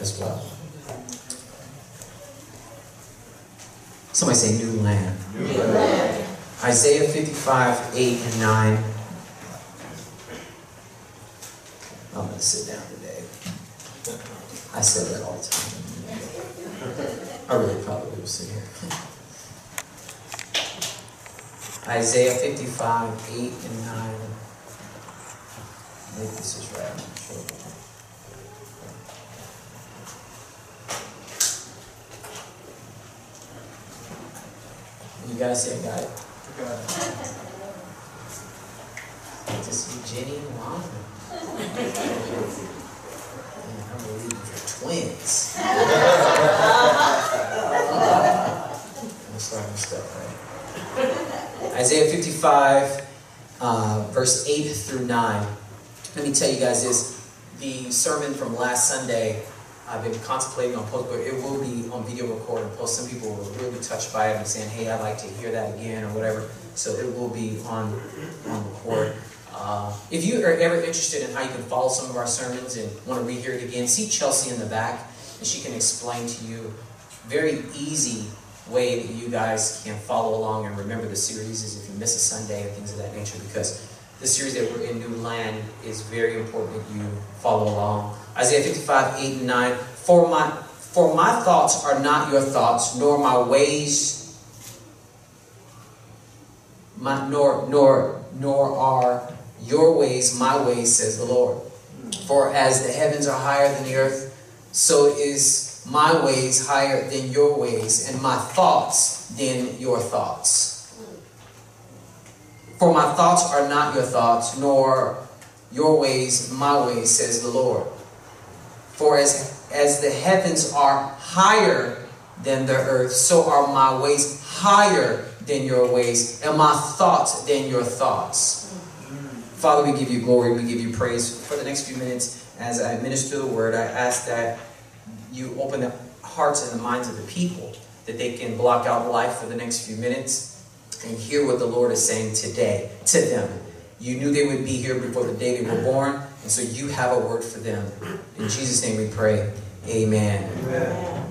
as well. Somebody say new land. New land. Isaiah 55, 8 and 9. I'm going to sit down today. I say that all the time. I really probably will sit here. Isaiah 55, 8 and 9. Maybe this is right. I'm not sure. You guys say I got it? See Jenny and Wanda. Man, I'm believing for twins. I'm starting stuff, right? Isaiah 55, uh, verse 8 through 9. Let me tell you guys this. The sermon from last Sunday, I've been contemplating on post, but it will be on video recording post. Some people were really touched by it and saying, hey, I'd like to hear that again or whatever. So it will be on, on record. Uh, if you are ever interested in how you can follow some of our sermons and want to rehear it again, see Chelsea in the back, and she can explain to you very easy way that you guys can follow along and remember the series is if you miss a Sunday and things of that nature because the series that we're in New Land is very important that you follow along. Isaiah 55, 8 and 9. For my for my thoughts are not your thoughts, nor my ways my, nor nor nor are your ways my ways, says the Lord. For as the heavens are higher than the earth, so is my ways higher than your ways, and my thoughts than your thoughts. For my thoughts are not your thoughts, nor your ways my ways, says the Lord. For as, as the heavens are higher than the earth, so are my ways higher than your ways, and my thoughts than your thoughts. Father, we give you glory, we give you praise. For the next few minutes, as I minister the word, I ask that you open the hearts and the minds of the people, that they can block out life for the next few minutes and hear what the Lord is saying today to them. You knew they would be here before the day they were born, and so you have a word for them. In Jesus' name we pray. Amen. Amen.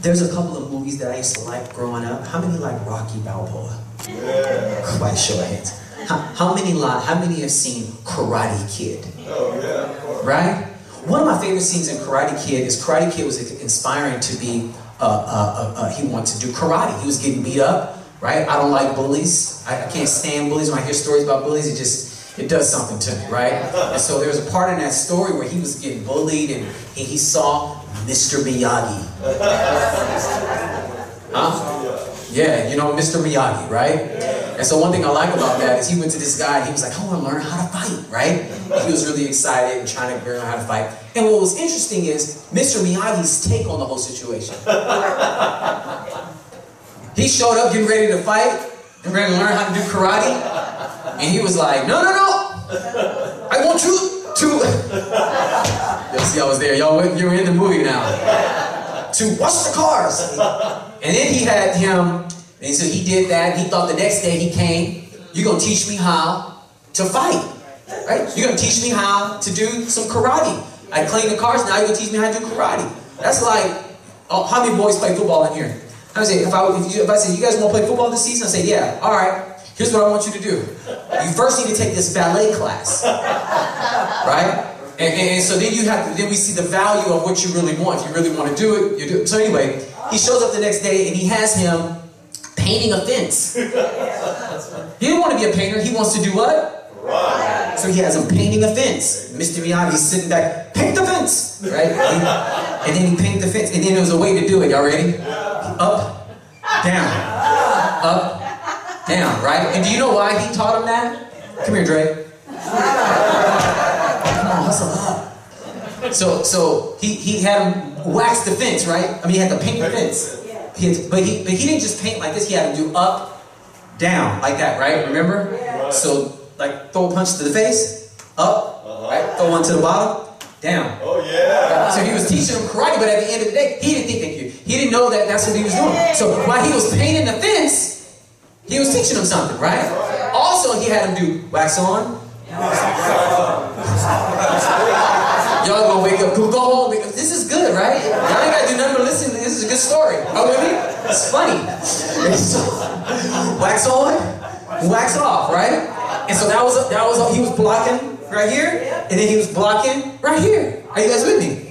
There's a couple of movies that I used to like growing up. How many like Rocky Balboa? Yeah. Quite show of hands. How, how many like, how many have seen Karate Kid? Oh, yeah. of course. Right? One of my favorite scenes in Karate Kid is Karate Kid was inspiring to be, uh, uh, uh, uh, he wanted to do karate. He was getting beat up, right? I don't like bullies. I, can't stand bullies. When I hear stories about bullies, it just, it does something to me, right? And so there was a part in that story where he was getting bullied and he, he saw Mr. Miyagi. Huh? Yeah, you know Mr. Miyagi, right? And so one thing I like about that is he went to this guy and he was like, I want to learn how to fight, right? He was really excited and trying to learn how to fight. And what was interesting is Mr. Miyagi's take on the whole situation. He showed up getting ready to fight and ready to learn how to do karate. And he was like, no, no, no. I want you to... You'll see I was there. Y'all, you're in the movie now. To wash the cars. And then he had him and so he did that. He thought the next day he came, you're going to teach me how to fight. Right? You're going to teach me how to do some karate. I clean the cars, now you're going to teach me how to do karate. That's like, oh, how many boys play football in here? I say, if I, if, you, if I say, you guys want to play football this season? I say, yeah. All right. Here's what I want you to do. You first need to take this ballet class. Right? And, and, and, so then you have to, then we see the value of what you really want. If you really want to do it, you do it. So anyway, he shows up the next day and he has him painting a fence. He didn't want to be a painter. He wants to do what? Right. So he has him painting a fence. Mr. Miyagi's sitting back, paint the fence, right? And, then he painted the fence. And then there was a way to do it. Y'all ready? Up, down, up, down, right? And do you know why he taught him that? Come here, Dre. Come on, hustle up. So, so he, he had him wax the fence, right? I mean, he had to paint the fence. He had, but he but he didn't just paint like this. He had to do up, down, like that, right? Remember? Right. So like throw a punch to the face, up, uh-huh. right? Throw one to the bottom, down. Oh, yeah. So he was teaching him karate, but at the end of the day, he didn't think you. He didn't know that that's what he was doing. So while he was painting the fence, he was teaching him something, right? Also, he had him do wax on. Y'all gonna wake up. Go, home. right? Y'all ain't gotta do nothing but listen. This is a good story. Oh, with me? It's funny. So, wax on, wax off, right? And so that was that was he was blocking right here, and then he was blocking right here. Are you guys with me?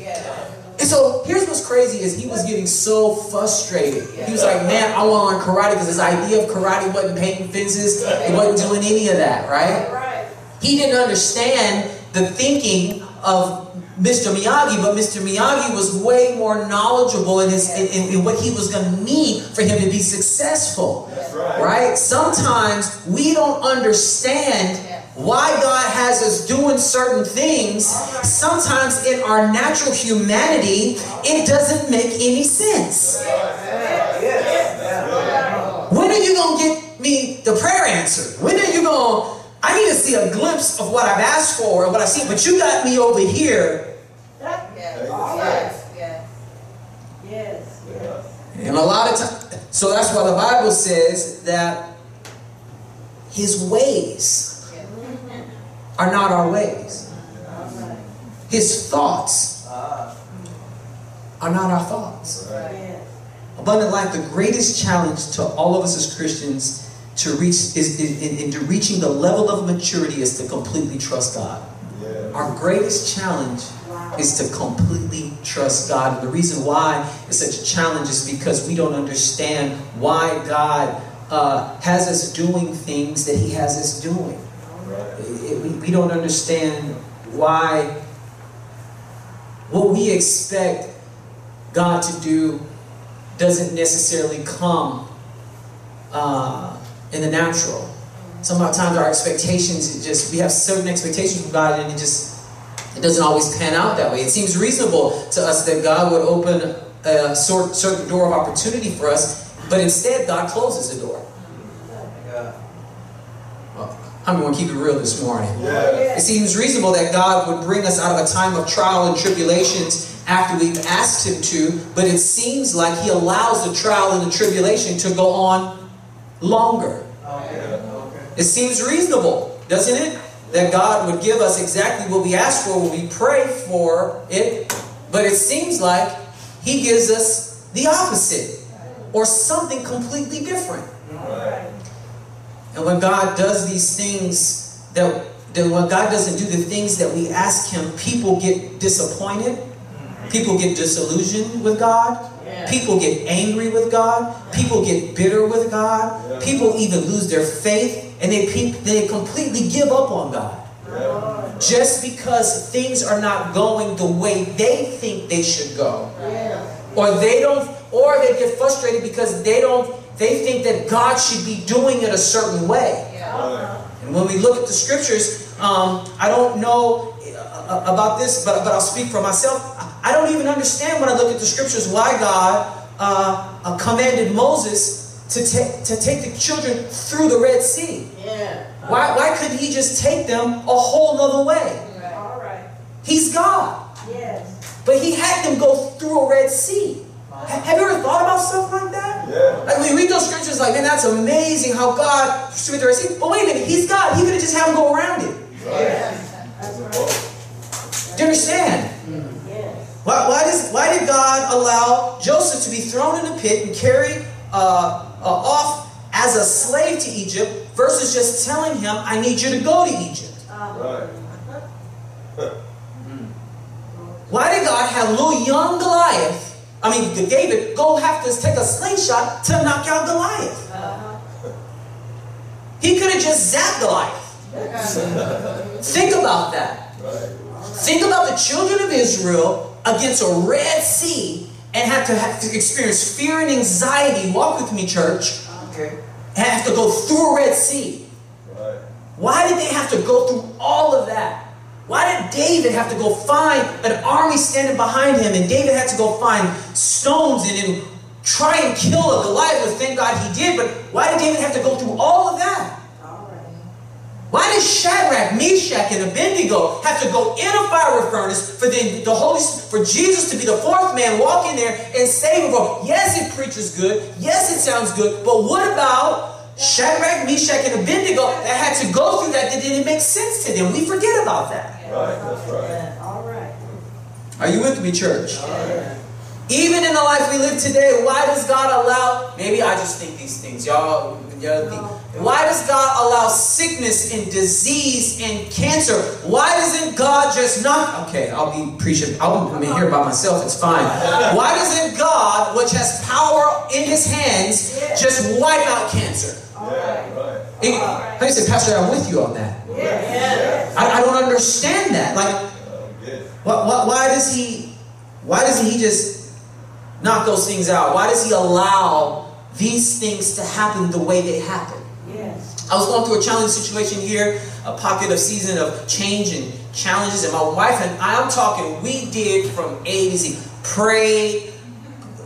And so here's what's crazy is he was getting so frustrated. He was like, man, I want to learn karate because this idea of karate wasn't painting fences. It wasn't doing any of that, right? He didn't understand the thinking of Mr. Miyagi, but Mr. Miyagi was way more knowledgeable in, his, in, in, in what he was going to need for him to be successful. Right. Right? Sometimes we don't understand why God has us doing certain things. Sometimes in our natural humanity, it doesn't make any sense. When are you going to get me the prayer answered? When are you going to, I need to see a glimpse of what I've asked for and what I see, but you got me over here. Yes. Yes. Yes. Yes. And a lot of times, so that's why the Bible says that his ways are not our ways. His thoughts are not our thoughts. Abundant life, the greatest challenge to all of us as Christians to reach is in, in- into reaching the level of maturity is to completely trust God. Yeah. Our greatest challenge is to completely trust God. And the reason why it's such a challenge is because we don't understand why God uh, has us doing things that He has us doing. We, we don't understand why what we expect God to do doesn't necessarily come uh, in the natural. Sometimes our expectations, just we have certain expectations from God, and it just it doesn't always pan out that way. It seems reasonable to us that God would open a certain door of opportunity for us, but instead God closes the door. I'm going to keep it real this morning. Yeah. It seems reasonable that God would bring us out of a time of trial and tribulations after we've asked Him to, but it seems like He allows the trial and the tribulation to go on longer. It seems reasonable, doesn't it? That God would give us exactly what we ask for when we pray for it, but it seems like He gives us the opposite or something completely different. Right. And when God does these things that, that when God doesn't do the things that we ask Him, people get disappointed. People get disillusioned with God. Yeah. People get angry with God. People get bitter with God. Yeah. People even lose their faith and they, they completely give up on God. Yeah. Just because things are not going the way they think they should go or they don't or they get frustrated because they don't they think that god should be doing it a certain way Right. and when we look at the scriptures um, i don't know uh, about this but, but i'll speak for myself i don't even understand when i look at the scriptures why god uh, uh, commanded moses to, take to take the children through the red sea Yeah. why, why couldn't he just take them a whole nother way All right. he's god Yes. but he had them go through a red sea have you ever thought about stuff like that Yeah. Like we read those scriptures, like, man, that's amazing how God distributed the Red Sea. But wait a minute, He's God. He could have just had them go around it. Yes. That's right. Do you understand? Yes. Why, why, does, why did God allow Joseph to be thrown in a pit and carried uh, uh, off as a slave to Egypt versus just telling him, I need you to go to Egypt? Right. Why did God have little young Goliath, I mean, David, go have to take a slingshot to knock out Goliath? Uh-huh. He could have just zapped Goliath. Think about that. Right. Think about the children of Israel against a Red Sea and have to, have to experience fear and anxiety. Walk with me, church. Okay. And have to go through a Red Sea. Right. Why did they have to go through all of that? Why did David have to go find an army standing behind him and David had to go find stones and then try and kill a Goliath? But thank God he did. But why did David have to go through all of that? Why did Shadrach, Meshach, and Abednego have to go in a fiery furnace for the, the Holy for Jesus to be the fourth man walk in there and save them? Yes, it preaches good. Yes, it sounds good. But what about Shadrach, Meshach, and Abednego that had to go through that that didn't make sense to them? We forget about that. Right. That's right. All right. Are you with me, church? Yeah. Even in the life we live today, why does God allow? Maybe I just think these things, y'all. y'all think, why does God allow sickness and disease and cancer? Why doesn't God just not? Okay, I'll be preaching. I'm in here by myself. It's fine. Why doesn't God, which has power in His hands, just wipe out cancer? Yeah, right. You say, Pastor? I'm with you on that. Yes. I, I don't understand that. Like, why, why, why does he? Why doesn't he just knock those things out? Why does he allow these things to happen the way they happen? I was going through a challenging situation here, a pocket of season of change and challenges, and my wife and I, I'm talking, we did from A to Z. Prayed,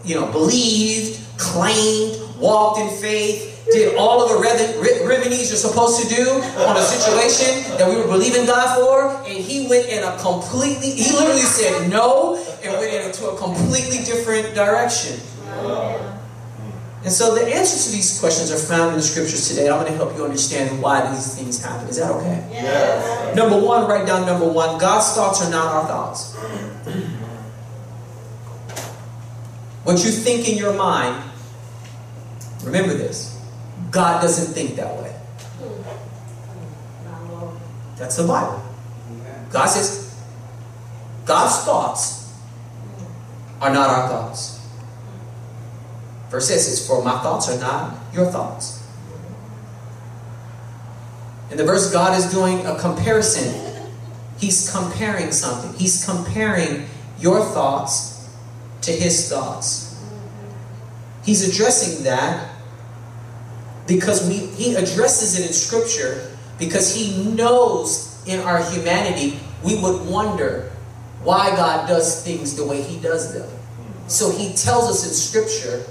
you know, believed, claimed, walked in faith, did all of the re- re- remedies you're supposed to do on a situation that we were believing God for, and he went in a completely, he literally said no and went into a completely different direction. And so the answers to these questions are found in the scriptures today. I'm going to help you understand why these things happen. Is that okay? Yes. Number one, write down number one. God's thoughts are not our thoughts. What you think in your mind, remember this God doesn't think that way. That's the Bible. God says, God's thoughts are not our thoughts. Verse 6 says, For my thoughts are not your thoughts. In the verse, God is doing a comparison. He's comparing something. He's comparing your thoughts to His thoughts. He's addressing that because we, He addresses it in Scripture because He knows in our humanity we would wonder why God does things the way He does them. So He tells us in Scripture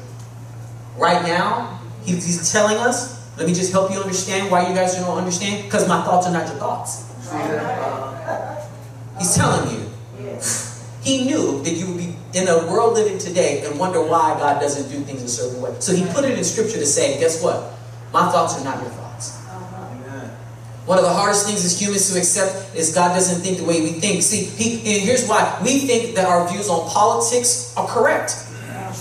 right now, he- He's telling us, let me just help you understand why you guys don't understand, because my thoughts are not your thoughts. He's telling you. He knew that you would be in a world living today and wonder why God doesn't do things a certain way. So he put it in scripture to say, guess what? My thoughts are not your thoughts. Uh-huh. One of the hardest things as humans to accept is God doesn't think the way we think. See, he, and here's why. We think that our views on politics are correct.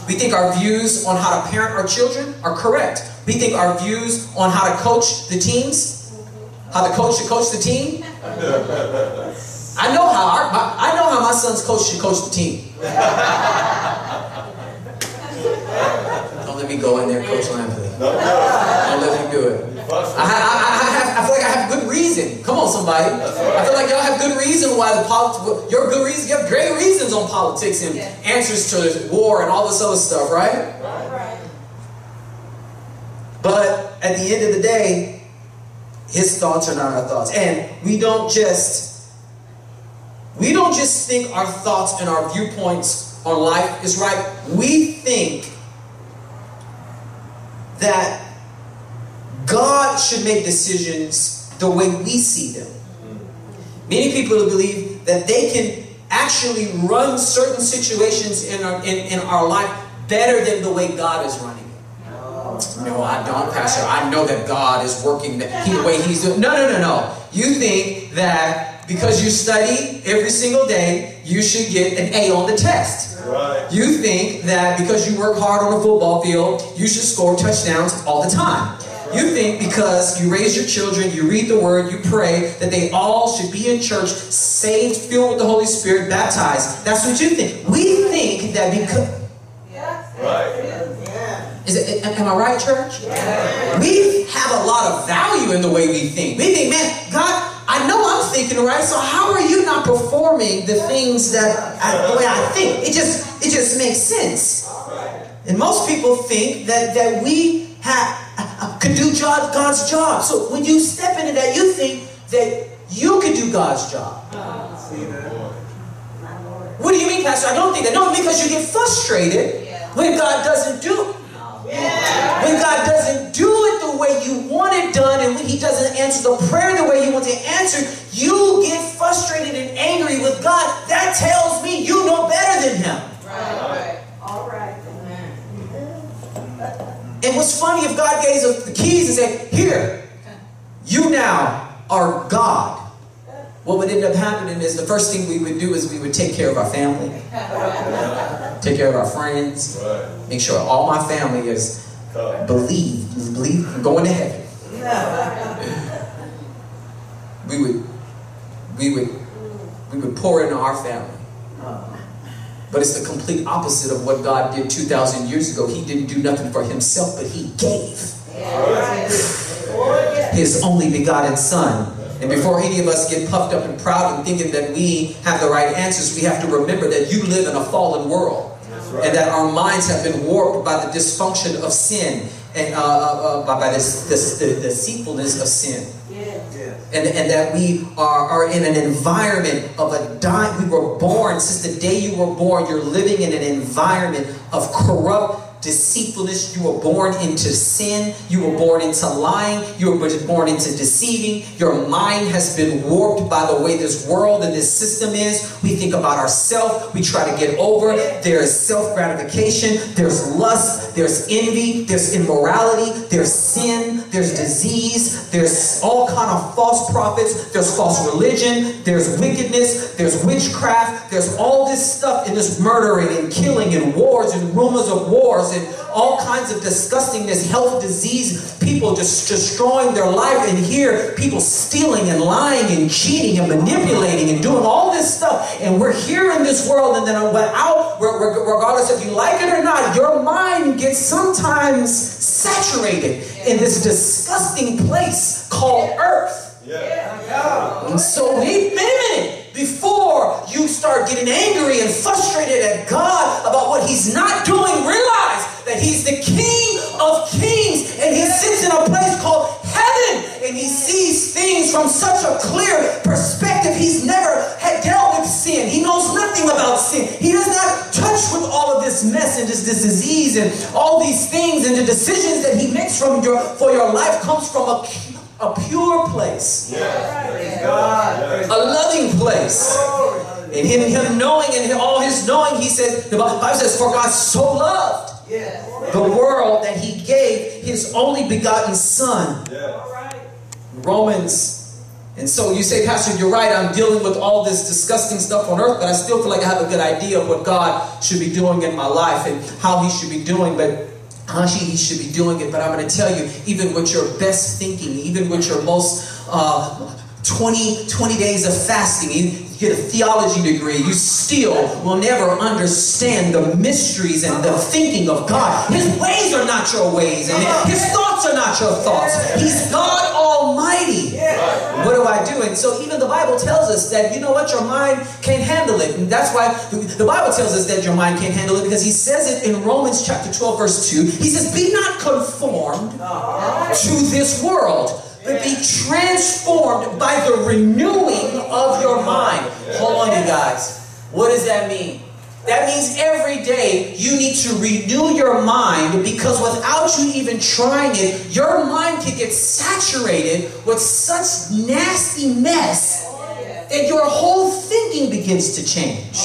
We think our views on how to parent our children are correct. We think our views on how to coach the teams, how the coach should coach the team. I know how our, my, I know how my son's coach should coach the team. Don't let me go in there, Coach Lampley. Don't let me do it. I, I, I, I, have, I feel like I have good reason. Come on, somebody. I feel like y'all have good reason why the politics. Your good reason. You have great reasons on politics and answers to war and all this other stuff, right? All right. But at the end of the day, his thoughts are not our thoughts, and we don't just we don't just think our thoughts and our viewpoints on life is right. We think that God should make decisions the way we see them. Many people believe that they can actually run certain situations in our, in, in our life better than the way God is running it. Oh. No, I don't, Pastor. I know that God is working the, the way He's doing. No, no, no, no. You think that because you study every single day, you should get an A on the test. Right. You think that because you work hard on a football field, you should score touchdowns all the time. You think because you raise your children, you read the word, you pray, that they all should be in church, saved, filled with the Holy Spirit, baptized. That's what you think. We think that because. Right. Yeah. Is it, am I right, church? We have a lot of value in the way we think. We think, man, God, I know I'm thinking right, so how are you not performing the things that I, the way I think? It just it just makes sense. And most people think that that we have could do job, God's job. So when you step into that, you think that you could do God's job. What do you mean, Pastor? I don't think that. No, because you get frustrated when God doesn't do when God doesn't do it the way you want it done, and when He doesn't answer the prayer the way you want it answered, you get frustrated and angry with God. That tells me you know better than Him. Right. All right. And what's funny if God gave us the keys and said, Here, you now are God. what would end up happening is the first thing we would do is we would take care of our family, take care of our friends, make sure all my family is believe, believe, I'm going to heaven. We would, we would, we would pour into our family. But it's the complete opposite of what God did 2,000 years ago. He didn't do nothing for himself, but he gave his only begotten son. And before any of us get puffed up and proud and thinking that we have the right answers, we have to remember that you live in a fallen world. And that our minds have been warped by the dysfunction of sin and uh, uh, uh, by, by this, this the deceitfulness of sin and, and that we are, are in an environment of a dying. We were born, since the day you were born, you're living in an environment of corrupt deceitfulness. You were born into sin. You were born into lying. You were born into deceiving. Your mind has been warped by the way this world and this system is. We think about ourselves. We try to get over. There's self gratification. There's lust. There's envy. There's immorality. There's sin. There's disease. There's all kind of false prophets. There's false religion. There's wickedness. There's witchcraft. There's all this stuff in this murdering and killing and wars and rumors of wars and all kinds of disgustingness, health, disease, people just destroying their life. And here, people stealing and lying and cheating and manipulating and doing all this stuff. And we're here in this world, and then out, regardless if you like it or not, your mind gets sometimes saturated in this disgusting place called earth. Yeah. And so wait a minute before you start getting angry and frustrated at God about what He's not doing. Realize that He's the King of Kings and He sits in a place called heaven and He sees things from such a clear perspective. He's never had dealt with sin. He knows nothing about sin. He does not touch with all of this mess and this, this disease and all these things and the decisions that He makes from your for your life comes from a a pure place, a loving place. And him, him knowing and all his knowing, he says, the Bible says, for God so loved the world that he gave his only begotten son. Romans. And so you say, Pastor, you're right, I'm dealing with all this disgusting stuff on earth, but I still feel like I have a good idea of what God should be doing in my life and how he should be doing. But how she, he should be doing it. But I'm going to tell you, even with your best thinking, even with your most uh, 20, 20 days of fasting, get a theology degree, you still will never understand the mysteries and the thinking of God. His ways are not your ways, and his thoughts are not your thoughts. He's God Almighty. What do I do? And so even the Bible tells us that, you know what, your mind can't handle it. And that's why the Bible tells us that your mind can't handle it because he says it in Romans chapter 12, verse 2. He says, Be not conformed to this world be transformed by the renewing of your mind. Hold on, you guys. What does that mean? That means every day you need to renew your mind because without you even trying it, your mind can get saturated with such nasty mess that your whole thinking begins to change.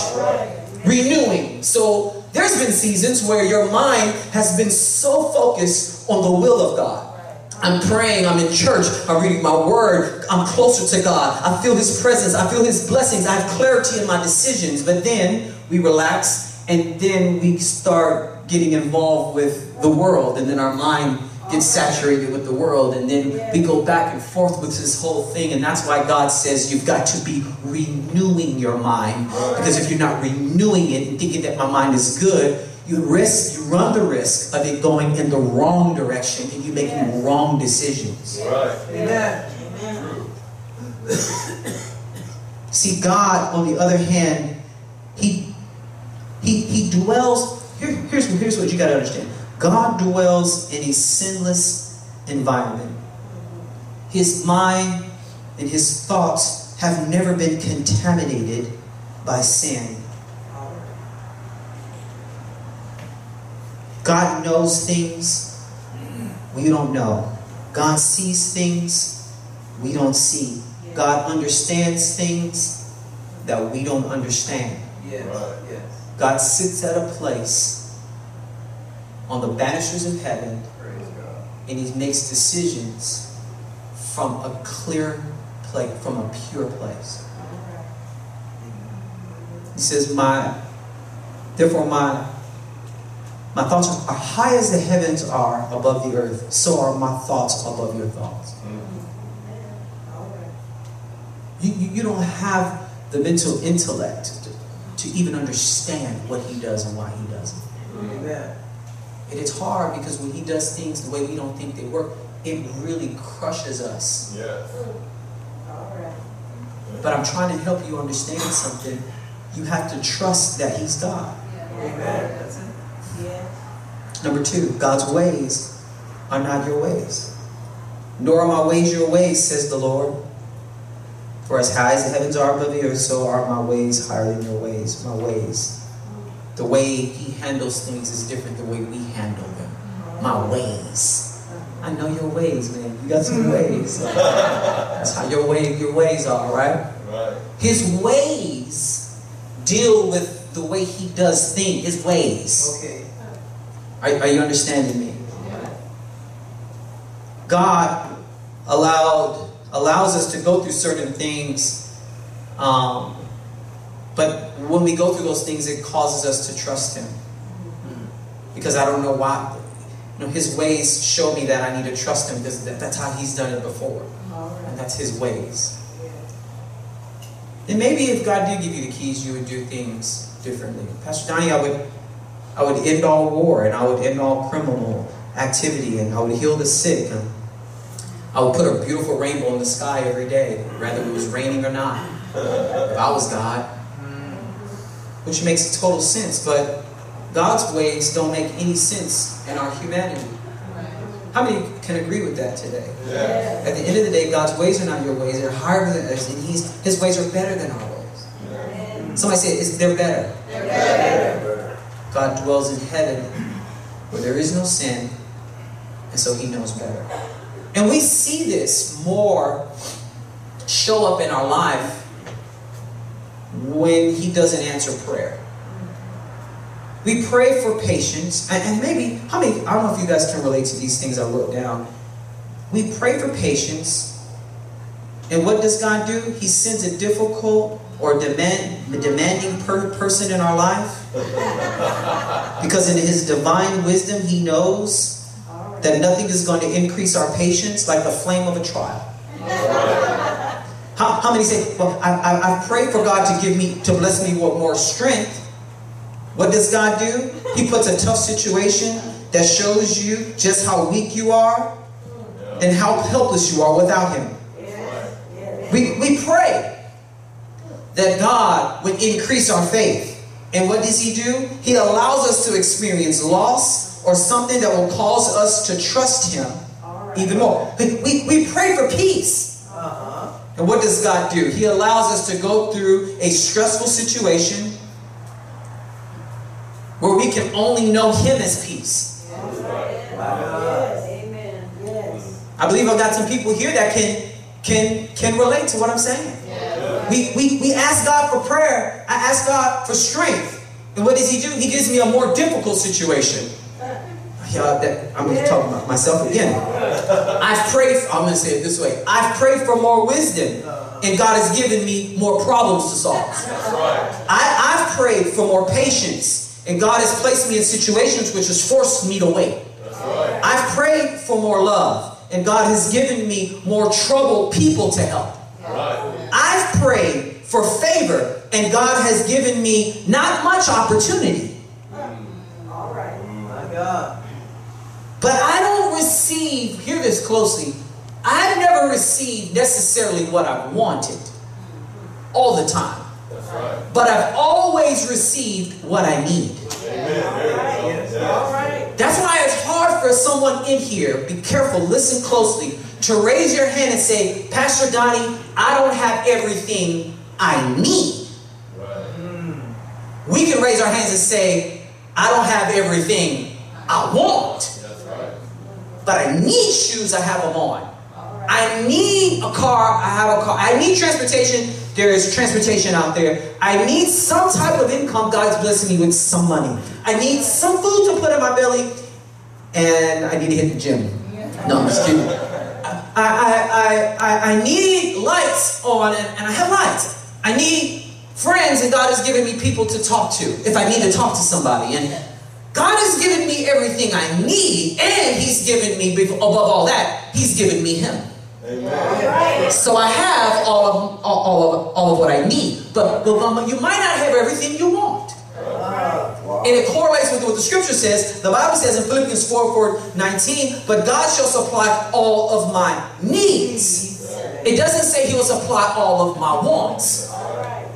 Renewing. So there's been seasons where your mind has been so focused on the will of God. I'm praying, I'm in church, I'm reading my word, I'm closer to God. I feel His presence, I feel His blessings, I have clarity in my decisions. But then we relax and then we start getting involved with the world, and then our mind gets saturated with the world, and then we go back and forth with this whole thing. And that's why God says you've got to be renewing your mind. Because if you're not renewing it and thinking that my mind is good, you risk, you run the risk of it going in the wrong direction and you making yes. wrong decisions. Right. Amen. Amen. See, God, on the other hand, He He He dwells. Here, here's, here's what you gotta understand. God dwells in a sinless environment. His mind and his thoughts have never been contaminated by sin. God knows things we don't know. God sees things we don't see. God understands things that we don't understand. Yes. Right. Yes. God sits at a place on the banisters of heaven and he makes decisions from a clear place, from a pure place. He says, My therefore my my thoughts are high as the heavens are above the earth, so are my thoughts above your thoughts. You, you, you don't have the mental intellect to, to even understand what he does and why he does it. Amen. And it's hard because when he does things the way we don't think they work, it really crushes us. Yes. But I'm trying to help you understand something. You have to trust that he's God. Amen. Number two, God's ways are not your ways. Nor are my ways your ways, says the Lord. For as high as the heavens are above the earth, so are my ways higher than your ways. My ways. The way he handles things is different the way we handle them. My ways. I know your ways, man. You got some mm-hmm. ways. That's how your way your ways are, right? Right. His ways deal with the way he does things, his ways. Okay. Are, are you understanding me? God allowed allows us to go through certain things, um, but when we go through those things, it causes us to trust Him. Because I don't know why. You know, His ways show me that I need to trust Him because that, that's how He's done it before, and that's His ways. And maybe if God did give you the keys, you would do things differently. Pastor Donnie, I would, I would end all war, and I would end all criminal activity, and I would heal the sick, and I would put a beautiful rainbow in the sky every day, whether it was raining or not. If I was God, which makes total sense, but God's ways don't make any sense in our humanity. How many can agree with that today? At the end of the day, God's ways are not your ways; they're higher than us, and He's His ways are better than our ways. Amen. Somebody say, it's, "They're better." They're better. God dwells in heaven where there is no sin, and so He knows better. And we see this more show up in our life when He doesn't answer prayer. We pray for patience, and, and maybe, how many, I don't know if you guys can relate to these things I wrote down. We pray for patience, and what does God do? He sends a difficult or demand, demanding per, person in our life because in His divine wisdom, He knows that nothing is going to increase our patience like the flame of a trial. How, how many say, well, I, I, I pray for God to give me, to bless me with more strength. What does God do? He puts a tough situation that shows you just how weak you are and how helpless you are without Him. We, we pray that God would increase our faith. And what does He do? He allows us to experience loss or something that will cause us to trust Him All right. even more. We, we, we pray for peace. Uh-huh. And what does God do? He allows us to go through a stressful situation where we can only know Him as peace. Yes. Yes. Amen. Yes. I believe I've got some people here that can can can relate to what I'm saying. We, we, we ask God for prayer. I ask God for strength. And what does He do? He gives me a more difficult situation. Yeah, that, I'm going to talk about myself again. I've prayed, for, I'm going to say it this way. I've prayed for more wisdom, and God has given me more problems to solve. Right. I, I've prayed for more patience, and God has placed me in situations which has forced me to wait. Right. I've prayed for more love, and God has given me more troubled people to help. Right. I've prayed for favor, and God has given me not much opportunity. All right. My God. But I don't receive, hear this closely, I've never received necessarily what I've wanted all the time. That's right. But I've always received what I need. Amen. There you go. Yes. All Yes. right. That's why it's hard for someone in here, be careful, listen closely, to raise your hand and say, Pastor Donnie, I don't have everything I need. Right. We can raise our hands and say, I don't have everything I want, right. but I need shoes, I have them on. I need a car, I have a car. I need transportation, there is transportation out there. I need some type of income, God's blessing me with some money. I need some food to put in my belly, and I need to hit the gym. No, I'm just kidding. I, I, I, I, need lights on, and, and I have lights. I need friends and God has given me people to talk to if I need to talk to somebody. And God has given me everything I need, and He's given me, above all that, He's given me Him. Amen. So I have all of, all, all of, all of what I need. But, but you might not have everything you want. And it correlates with what the scripture says. The Bible says in Philippians 4, 4 19, but God shall supply all of my needs. It doesn't say he will supply all of my wants. All right.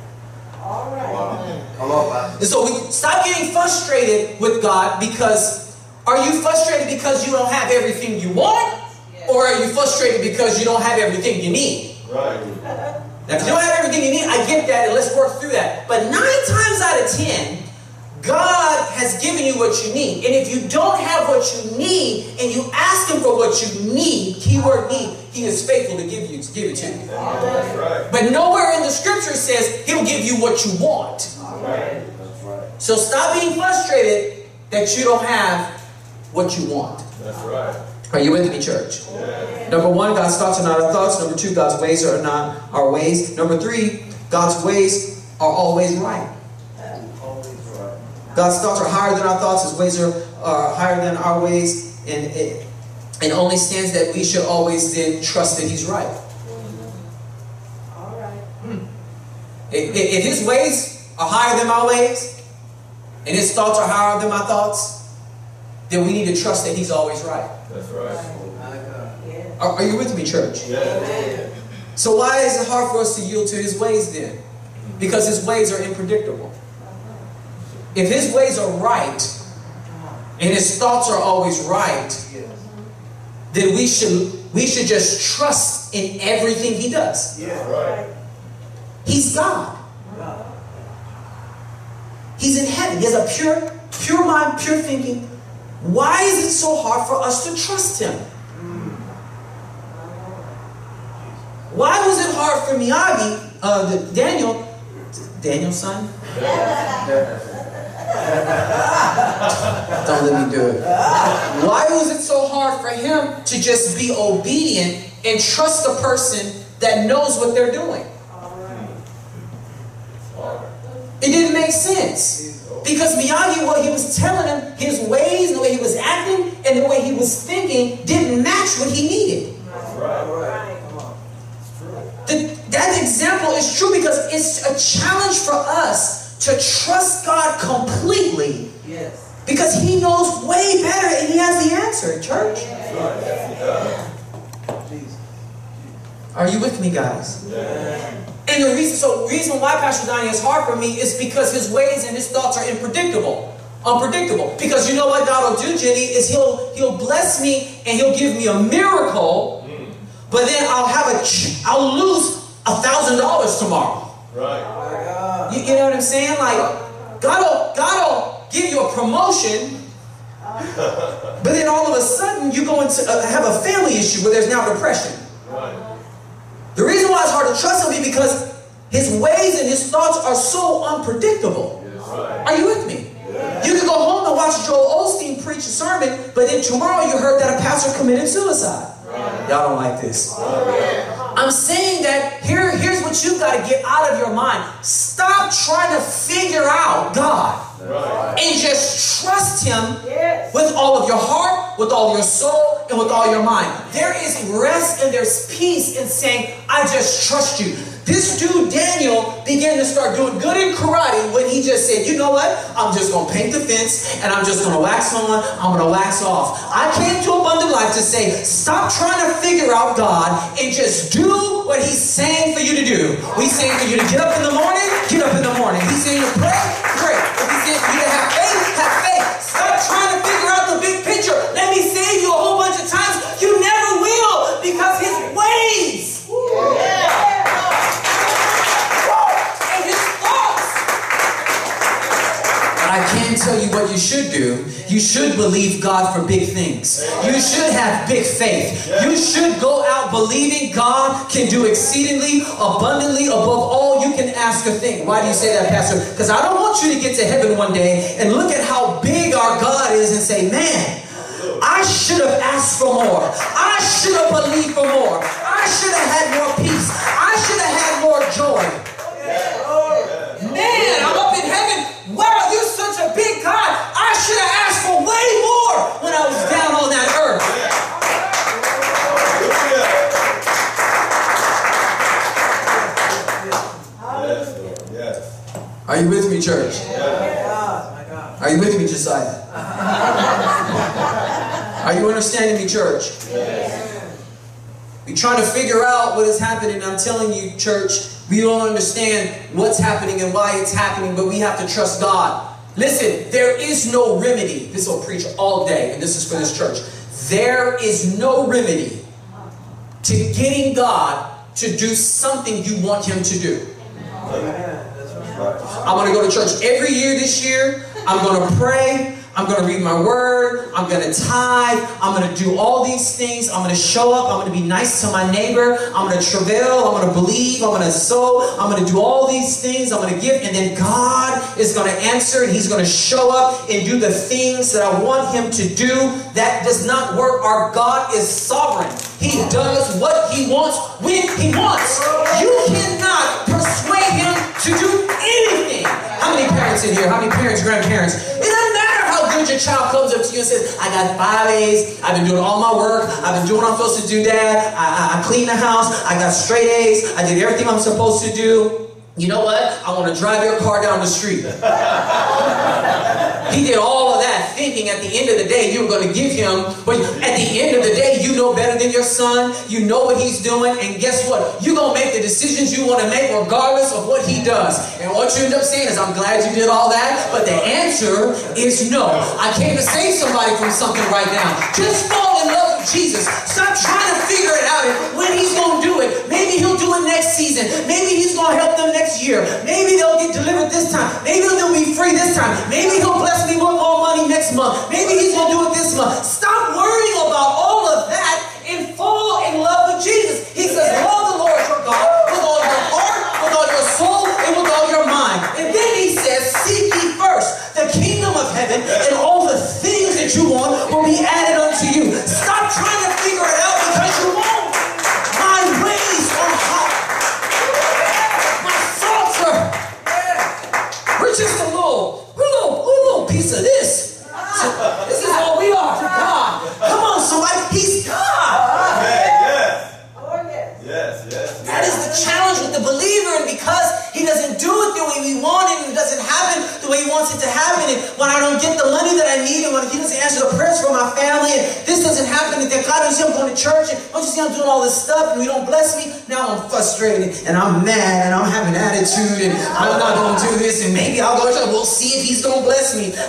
All right. Wow. Come on, And so we stop getting frustrated with God because are you frustrated because you don't have everything you want? Or are you frustrated because you don't have everything you need? Right. Now, if you don't have everything you need, I get that, and let's work through that. But nine times out of ten, God has given you what you need. And if you don't have what you need, and you ask Him for what you need, keyword need, He is faithful to give you to give it to you. Right. But nowhere in the Scripture says He'll give you what you want. Right. So stop being frustrated that you don't have what you want. That's right. Are you with me, church? Yeah. Number one, God's thoughts are not our thoughts. Number two, God's ways are not our ways. Number three, God's ways are always right. Always right. God's thoughts are higher than our thoughts. His ways are, are higher than our ways. And it, it only stands that we should always then trust that He's right. Mm-hmm. All right. Hmm. If, if if His ways are higher than my ways, and His thoughts are higher than my thoughts, then we need to trust that He's always right. That's right. My God. Yeah. Are, are you with me, church? Yeah. So why is it hard for us to yield to His ways then? Because His ways are unpredictable. If His ways are right, and His thoughts are always right, then we should we should just trust in everything He does. Yes. Right. He's God. God. He's in heaven. He has a pure, pure mind, pure thinking. Why is it so hard for us to trust Him? Why was it hard for Miyagi, uh, the, Daniel, Daniel-san? Don't let me do it. Why was it so hard for him to just be obedient and trust the person that knows what they're doing? It didn't make sense. Because Miyagi, what he was telling him, his ways, the way he was acting, and the way he was thinking didn't match what he needed. The- that example is true because it's a challenge for us to trust God completely Yes. because he knows way better and he has the answer, church. That's right. Yes. Jesus. Are you with me, guys? Yeah. And the reason, so reason why Pastor Donnie is hard for me is because his ways and his thoughts are unpredictable. Unpredictable. Because you know what God will do, Jenny, is he'll he'll bless me and he'll give me a miracle, mm. but then I'll have a I'll lose a thousand dollars tomorrow. Right. You, know what I'm saying? Like God will God will give you a promotion, but then all of a sudden you go into uh, have a family issue where there's now depression. Right. The reason why it's hard to trust him is because his ways and his thoughts are so unpredictable. Right. Are you with me? You can go home and watch Joel Osteen preach a sermon, but then tomorrow you heard that a pastor committed suicide. Y'all don't like this. I'm saying that here, here's what you've got to get out of your mind. Stop trying to figure out God Right. and just trust Him Yes. with all of your heart, with all your soul, and with all your mind. There is rest and there's peace in saying, I just trust you. This dude, Daniel, began to start doing good in karate when he just said, you know what? I'm just going to paint the fence and I'm just going to wax on, I'm going to wax off. I came to Abundant Life to say, stop trying to figure out God and just do what He's saying for you to do. He's saying for you to get up in the morning, get up in the morning. He's saying to pray, pray. He's saying for you to have you should believe God for big things. You should have big faith. You should go out believing God can do exceedingly, abundantly, above all you can ask or think. Why do you say that, Pastor? Because I don't want you to get to heaven one day and look at how big our God is and say, man, I should have asked for more. I should have believed for more. I should have had more peace. I should have had more joy. Man, I'm up in heaven. Where are you such a big God? should have asked for way more when I was down on that earth. Are you with me, church? Are you with me, Josiah? Are you understanding me, church? You're trying to figure out what is happening. I'm telling you, church, we don't understand what's happening and why it's happening, but we have to trust God. Listen, there is no remedy. This will preach all day, and this is for this church. There is no remedy to getting God to do something you want Him to do. Amen. I'm going to go to church every year this year. I'm going to pray. I'm going to read my word. I'm going to tithe. I'm going to do all these things. I'm going to show up. I'm going to be nice to my neighbor. I'm going to travail. I'm going to believe. I'm going to sow. I'm going to do all these things. I'm going to give. And then God is going to answer and He's going to show up and do the things that I want Him to do. That does not work. Our God is sovereign. He does what He wants when He wants. You cannot persuade Him to do anything. How many parents in here? How many parents, grandparents? It doesn't matter how your child comes up to you and says, I got five A's, I've been doing all my work, I've been doing what I'm supposed to do, Dad, I, I, I cleaned the house, I got straight A's, I did everything I'm supposed to do. You know what? I want to drive your car down the street. He did all of that thinking at the end of the day you were going to give him, but at the end of the day, you know better than your son. You know what he's doing, and guess what? You're going to make the decisions you want to make regardless of what he does. And what you end up saying is, I'm glad you did all that, but the answer is no. I came to save somebody from something right now. Just fall in love Jesus. Stop trying to figure it out when he's going to do it. Maybe he'll do it next season. Maybe he's going to help them next year. Maybe they'll get delivered this time. Maybe they'll be free this time. Maybe he'll bless me with more money next month. Maybe he's going to do it this month. Stop worrying about all of that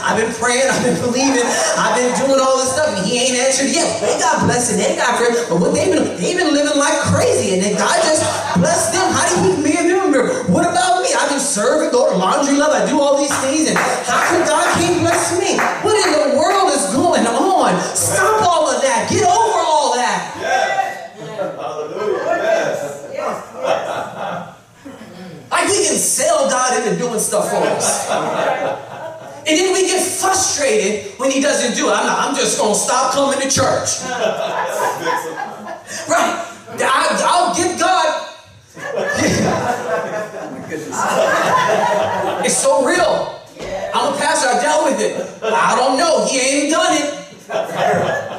I've been praying, I've been believing, I've been doing all this stuff, and he ain't answered yet. They got blessing, they got prayer, but what they've been, they've been living like crazy, and then God just And then we get frustrated when he doesn't do it. I'm, not, I'm just going to stop coming to church. Right. I, I'll give God. it's so real. I'm a pastor. I dealt with it. I don't know. He ain't done it.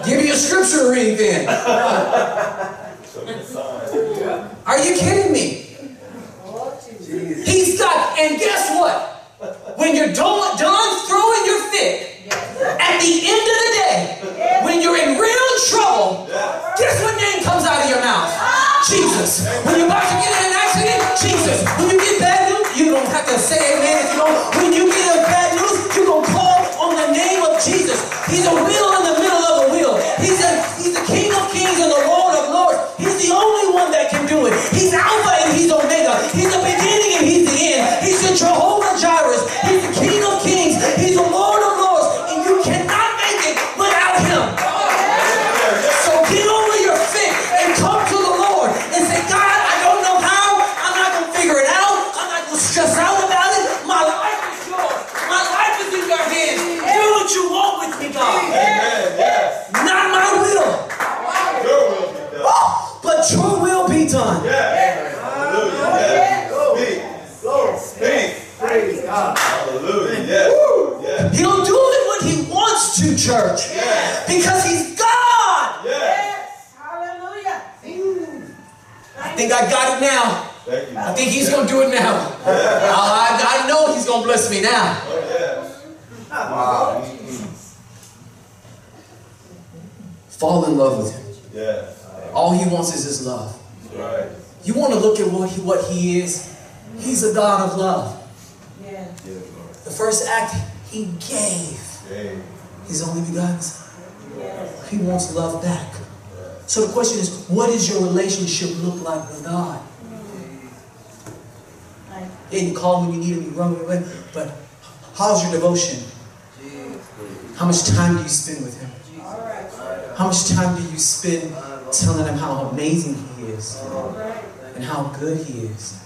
Give me a scripture to read then. Are you kidding me? Oh, Jesus. He's got, and guess what? When you're done, done throwing your fit, at the end of the day, when you're in real trouble, guess what name comes out of your mouth? Ah. Jesus. When you're about to get in an accident, Jesus. When you get bad news, you don't have to say amen if you don't. When you get a bad news, you're going to call on the name of Jesus. He's a wheel in the middle of a wheel. He's, a, he's the King of kings and the Lord. He's the only one that can do it. He's Alpha and he's Omega. He's the beginning and he's the end. He's the Jehovah Jireh. He's the King of done. but your will be done. Yes. Hallelujah. Yes. Speak. Speak. Praise God. Hallelujah. Yes. Yes. He'll do it when he wants to, church. Yes. Because he's God. Yes. Yes. Hallelujah. I think I got it now. Thank you. I think he's going to do it now. I, I know He's going to bless me now. Oh, yeah. Wow. Mm-hmm. Fall in love with Him. Yeah. All He wants is His love. Right. You want to look at what he, what he is? He's a God of love. Yeah. Yeah, Lord. The first act, He gave Hey. His only begotten Son. Yes. He wants love back. So the question is, what does your relationship look like with God? Like, Yeah, you call him when you need him, you run away. But how's your devotion? How much time do you spend with him? all right. How much time do you spend telling him how amazing he is All right. and how good he is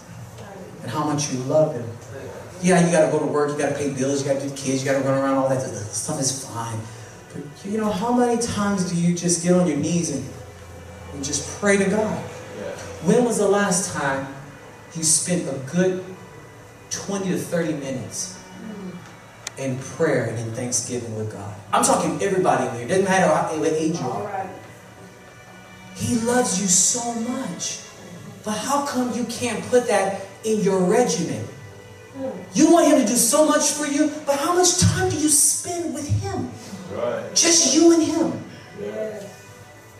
and how much you love him? Yeah, you gotta go to work, you gotta pay bills, you gotta do kids, you gotta run around, all that stuff is fine. But you know, how many times do you just get on your knees and, and just pray to God? When was the last time you spent a good 20 to 30 minutes in prayer and in thanksgiving with God? I'm talking everybody in here. It doesn't matter what age you All are. He loves you so much. But how come you can't put that in your regimen? You want him to do so much for you, but how much time do you spend with him? Right. Just you and him. Yes.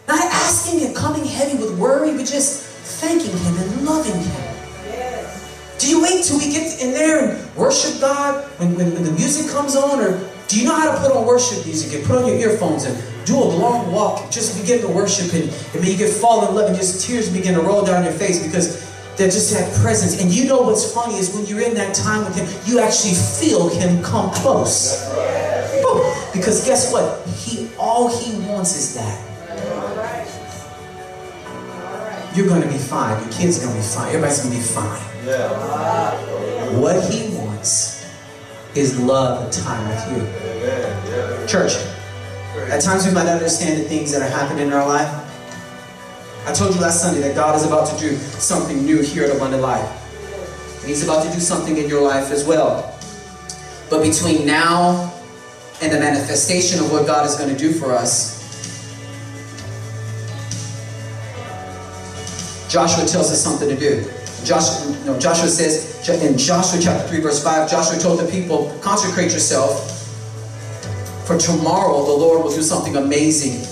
Not asking and coming heavy with worry, but just thanking him and loving him. Yes. Do you wait till we get in there and worship God when, when, when the music comes on? Or do you know how to put on worship music and put on your earphones and do a long walk just begin to worship and, and then you get fall in love and just tears begin to roll down your face because they just have presence. And you know what's funny is when you're in that time with him, you actually feel him come close. Boom. Because guess what? He all he wants is that. All right. All right. You're gonna be fine. Your kids are gonna be fine. Everybody's gonna be fine. Yeah. What he wants is love and time with you. Church, at times we might not understand the things that are happening in our life. I told you last Sunday that God is about to do something new here at Abundant Life. And He's about to do something in your life as well. But between now and the manifestation of what God is going to do for us, Joshua tells us something to do. Joshua, no, Joshua says in Joshua chapter 3, verse 5, Joshua told the people, consecrate yourself, for tomorrow the Lord will do something amazing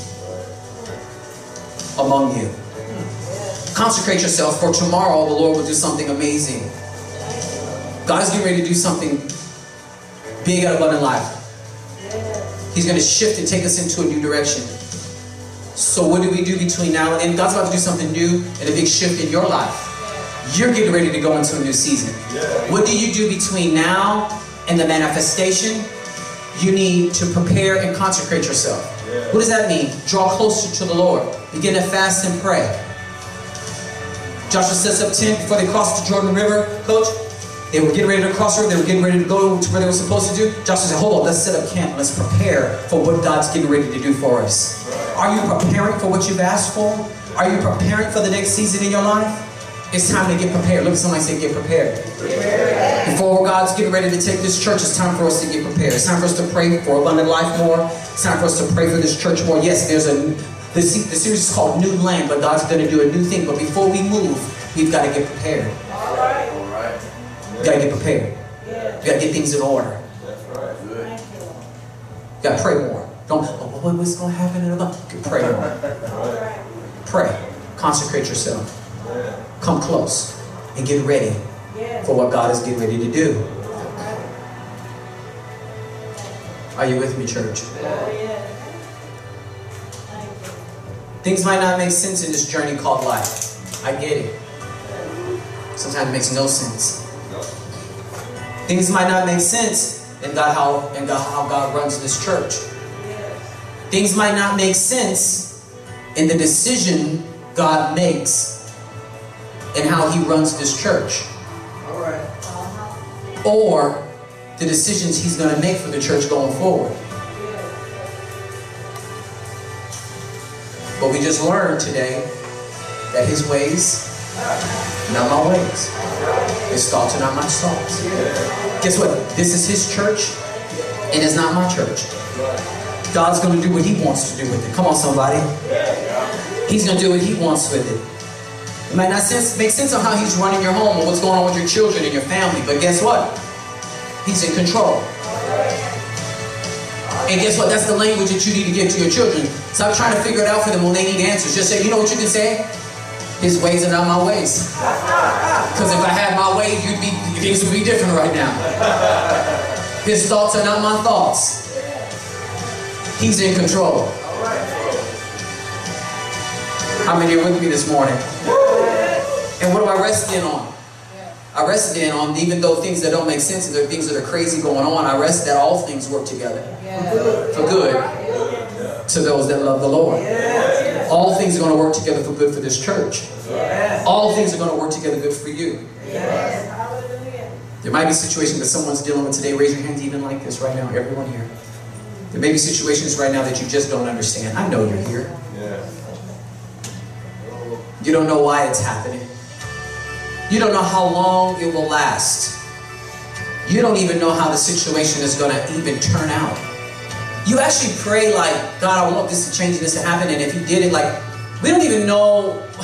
among you. Consecrate yourself, for tomorrow the Lord will do something amazing. God is getting ready to do something big at Abundant Life. He's going to shift and take us into a new direction. So what do we do between now and then? God's about to do something new and a big shift in your life. You're getting ready to go into a new season. What do you do between now and the manifestation? You need to prepare and consecrate yourself. Yeah. What does that mean? Draw closer to the Lord. Begin to fast and pray. Joshua sets up tent before they crossed the Jordan River, coach. They were getting ready to cross the river. They were getting ready to go to where they were supposed to do. Joshua said, hold on, let's set up camp. Let's prepare for what God's getting ready to do for us. Are you preparing for what you've asked for? Are you preparing for the next season in your life? It's time to get prepared. Look at somebody say, get prepared. Before God's getting ready to take this church, it's time for us to get prepared. It's time for us to pray for abundant life more. It's time for us to pray for this church more. Yes, there's a the, the series is called New Land, but God's going to do a new thing. But before we move, we've got to get prepared. All right. All right. Got to get prepared. Yeah. Got to get things in order. That's right. Good. Got to pray more. Don't. Oh, what- what's going to happen in a month? Pray more. Pray. Consecrate yourself. Come close and get ready for what God is getting ready to do. Are you with me, church? Oh, yes. Thank you. Things might not make sense in this journey called life. I get it. Sometimes it makes no sense. Things might not make sense in God how in God how God runs this church. Things might not make sense in the decision God makes and how He runs this church, All right. Or the decisions He's going to make for the church going forward. But we just learned today that His ways are not my ways. His thoughts are not my thoughts. Guess what? This is His church, and it's not my church. God's going to do what He wants to do with it. Come on, somebody. He's going to do what He wants with it. Might not sense, make sense of how he's running your home or what's going on with your children and your family, but guess what? He's in control. And guess what? That's the language that you need to give to your children. Stop trying to figure it out for them when they need answers. Just say, you know what you can say? His ways are not my ways. Because if I had my way, you'd be things would be different right now. His thoughts are not my thoughts. He's in control. How many are with me this morning? And what do I rest in on? I rest in on even though things that don't make sense and there are things that are crazy going on, I rest that all things work together for good to those that love the Lord. All things are going to work together for good for this church. All things are going to work together good for you. Hallelujah. There might be situations that someone's dealing with today. Raise your hands even like this right now, everyone here. There may be situations right now that you just don't understand. I know you're here. You don't know why it's happening. You don't know how long it will last. You don't even know how the situation is going to even turn out. You actually pray like, God, I want this to change and this to happen. And if you did it, like, we don't even know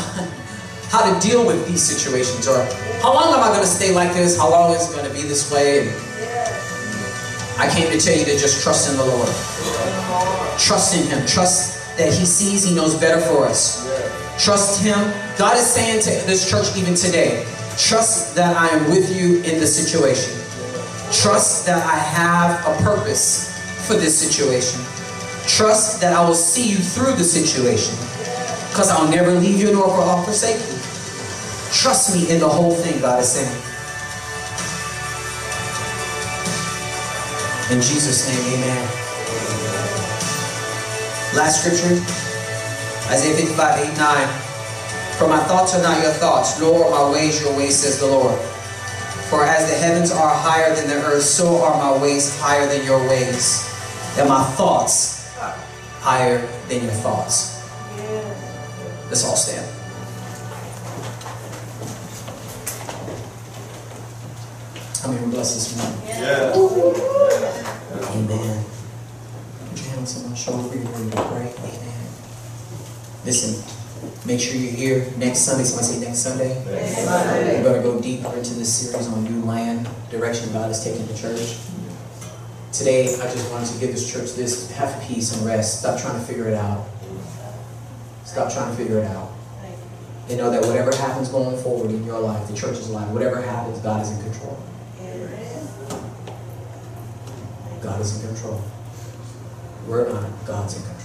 how to deal with these situations or how long am I going to stay like this? How long is it going to be this way? And I came to tell you to just trust in the Lord. Trust in Him. Trust that He sees, He knows better for us. Trust Him. God is saying to this church even today, trust that I am with you in the situation. Trust that I have a purpose for this situation. Trust that I will see you through the situation. Because I'll never leave you nor forsake you. Trust me in the whole thing, God is saying. In Jesus' name, amen. Last scripture, Isaiah 55, 8, 9. For my thoughts are not your thoughts, nor are my ways your ways, says the Lord. For as the heavens are higher than the earth, so are my ways higher than your ways, and my thoughts higher than your thoughts. Let's all stand. I'm even blessed this morning. Yeah. Amen. Put your hand on my shoulder. You're ready to pray. Amen. Listen, make sure you're here next Sunday. Somebody say next Sunday. We're going to go deeper into this series on new land, direction God is taking the church. Today, I just wanted to give this church this have peace and rest. Stop trying to figure it out. Stop trying to figure it out. And know that whatever happens going forward in your life, the church's life, whatever happens, God is in control. God is in control. We're not. God's in control.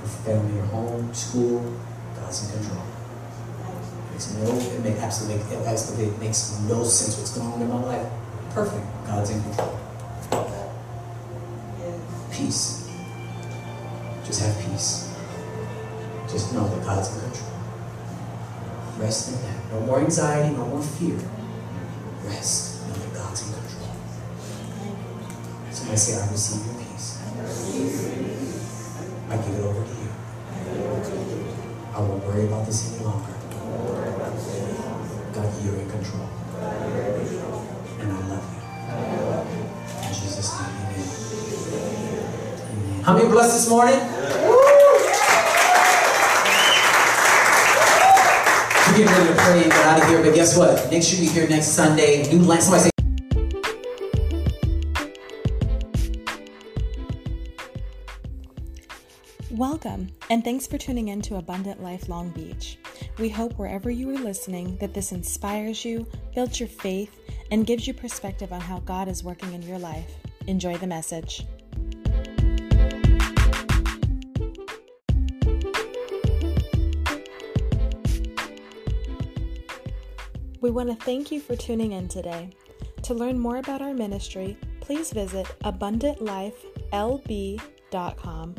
Your family, your home, school, God's in control. It makes no, it makes absolutely, it absolutely makes no sense what's going on in my life. Perfect. God's in control. Peace. Just have peace. Just know that God's in control. Rest in that. No more anxiety, no more fear. Rest. Know that God's in control. Somebody say, I receive your peace. I give it How many blessed this morning? We're getting ready to pray and get out of here, but guess what? Next year, we here next Sunday. New land. Somebody say, Welcome, and thanks for tuning in to Abundant Life Long Beach. We hope wherever you are listening that this inspires you, builds your faith, and gives you perspective on how God is working in your life. Enjoy the message. We want to thank you for tuning in today. To learn more about our ministry, please visit abundantlifelb.com.